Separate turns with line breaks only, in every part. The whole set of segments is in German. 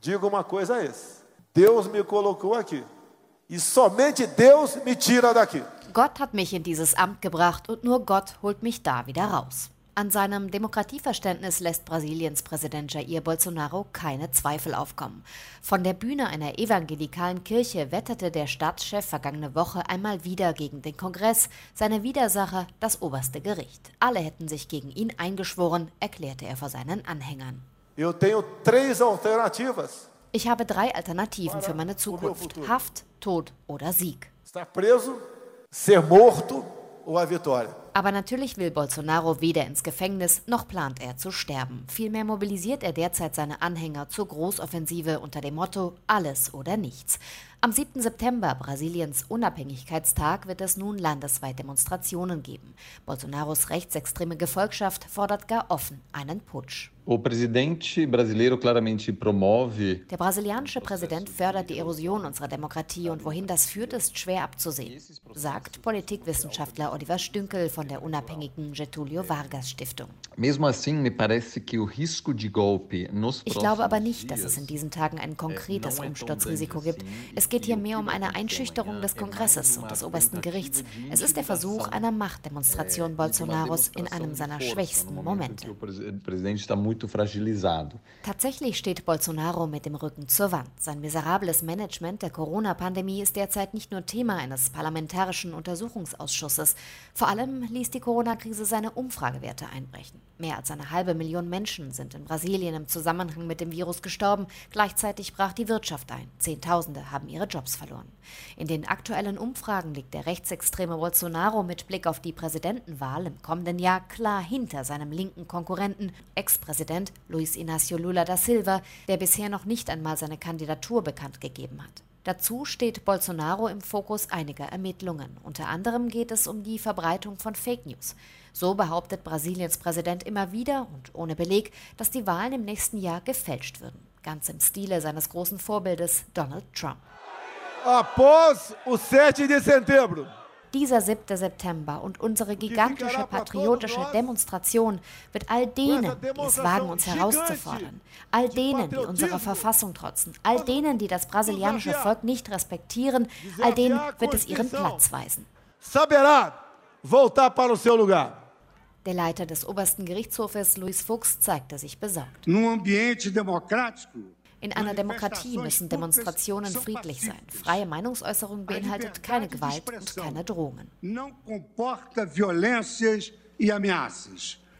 digo uma coisa a esse: Deus me colocou aqui. E somente Deus me tira daqui.
Gott hat mich in dieses Amt gebracht und nur Gott holt mich da wieder raus. An seinem Demokratieverständnis lässt Brasiliens Präsident Jair Bolsonaro keine Zweifel aufkommen. Von der Bühne einer evangelikalen Kirche wetterte der Staatschef vergangene Woche einmal wieder gegen den Kongress, seine Widersacher das oberste Gericht. Alle hätten sich gegen ihn eingeschworen, erklärte er vor seinen Anhängern.
Eu tenho três alternativas.
Ich habe drei Alternativen für meine Zukunft: Haft, Tod oder Sieg.
Estar preso, ser morto ou a vitória.
Aber natürlich will Bolsonaro weder ins Gefängnis noch plant er zu sterben. Vielmehr mobilisiert er derzeit seine Anhänger zur Großoffensive unter dem Motto Alles oder nichts. Am 7. September, Brasiliens Unabhängigkeitstag, wird es nun landesweit Demonstrationen geben. Bolsonaros rechtsextreme Gefolgschaft fordert gar offen einen Putsch. Der brasilianische Präsident fördert die Erosion unserer Demokratie und wohin das führt, ist schwer abzusehen, sagt Politikwissenschaftler Oliver Stünkel von der unabhängigen Getulio Vargas Stiftung. Ich glaube aber nicht, dass es in diesen Tagen ein konkretes Umsturzrisiko gibt. Es geht hier mehr um eine Einschüchterung des Kongresses und des obersten Gerichts. Es ist der Versuch einer Machtdemonstration Bolsonaros in einem seiner schwächsten Momente. Tatsächlich steht Bolsonaro mit dem Rücken zur Wand. Sein miserables Management der Corona-Pandemie ist derzeit nicht nur Thema eines parlamentarischen Untersuchungsausschusses. Vor allem ließ die Corona-Krise seine Umfragewerte einbrechen. Mehr als eine halbe Million Menschen sind in Brasilien im Zusammenhang mit dem Virus gestorben. Gleichzeitig brach die Wirtschaft ein. Zehntausende haben ihre Jobs verloren. In den aktuellen Umfragen liegt der rechtsextreme Bolsonaro mit Blick auf die Präsidentenwahl im kommenden Jahr klar hinter seinem linken Konkurrenten, Ex-Präsident Luis Inácio Lula da Silva, der bisher noch nicht einmal seine Kandidatur bekannt gegeben hat. Dazu steht Bolsonaro im Fokus einiger Ermittlungen. Unter anderem geht es um die Verbreitung von Fake News. So behauptet Brasiliens Präsident immer wieder und ohne Beleg, dass die Wahlen im nächsten Jahr gefälscht würden. Ganz im Stile seines großen Vorbildes Donald Trump.
Após o 7 de setembro,
Dieser 7. September und unsere gigantische patriotische Demonstration wird all denen, die es wagen, uns herauszufordern, all denen, die unserer Verfassung trotzen, all denen, die das brasilianische Volk nicht respektieren, all denen wird es ihren Platz weisen.
saberá voltar para o seu lugar.
Der Leiter des obersten Gerichtshofes, Luis Fuchs, zeigte sich besorgt.
Num ambiente democrático,
In einer Demokratie müssen Demonstrationen friedlich sein. Freie Meinungsäußerung beinhaltet keine Gewalt und keine Drohungen.
e.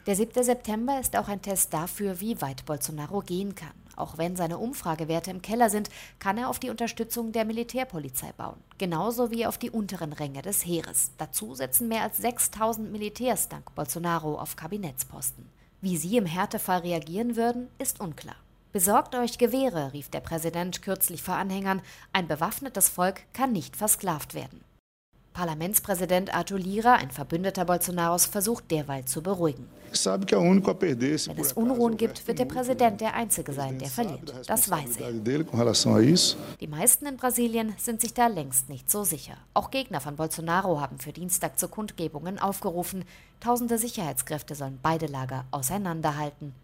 Der 7. September ist auch ein Test dafür, wie weit Bolsonaro gehen kann. Auch wenn seine Umfragewerte im Keller sind, kann er auf die Unterstützung der Militärpolizei bauen. Genauso wie auf die unteren Ränge des Heeres. Dazu setzen mehr als 6000 Militärs dank Bolsonaro auf Kabinettsposten. Wie sie im Härtefall reagieren würden, ist unklar. Besorgt euch Gewehre, rief der Präsident kürzlich vor Anhängern. Ein bewaffnetes Volk kann nicht versklavt werden. Parlamentspräsident Arthur Lira, ein Verbündeter Bolsonaros, versucht derweil zu beruhigen. Wenn es Unruhen gibt, wird der Präsident der Einzige sein, der verliert. Das weiß er. Die meisten in Brasilien sind sich da längst nicht so sicher. Auch Gegner von Bolsonaro haben für Dienstag zu Kundgebungen aufgerufen. Tausende Sicherheitskräfte sollen beide Lager auseinanderhalten.